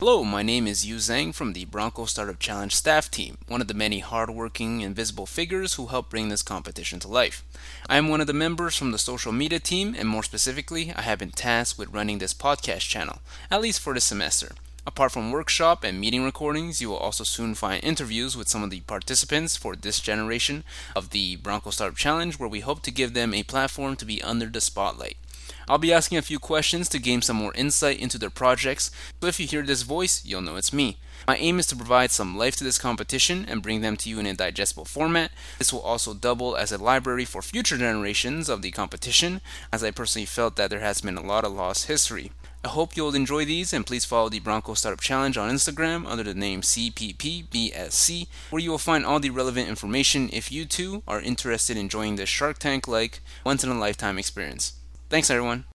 Hello, my name is Yu Zhang from the Bronco Startup Challenge staff team, one of the many hardworking and visible figures who help bring this competition to life. I am one of the members from the social media team, and more specifically, I have been tasked with running this podcast channel, at least for this semester. Apart from workshop and meeting recordings, you will also soon find interviews with some of the participants for this generation of the Bronco Startup Challenge, where we hope to give them a platform to be under the spotlight. I'll be asking a few questions to gain some more insight into their projects, so if you hear this voice, you'll know it's me. My aim is to provide some life to this competition and bring them to you in a digestible format. This will also double as a library for future generations of the competition, as I personally felt that there has been a lot of lost history. I hope you'll enjoy these and please follow the Bronco Startup Challenge on Instagram under the name CPPBSC, where you will find all the relevant information if you too are interested in joining this Shark Tank like once in a lifetime experience. Thanks, everyone.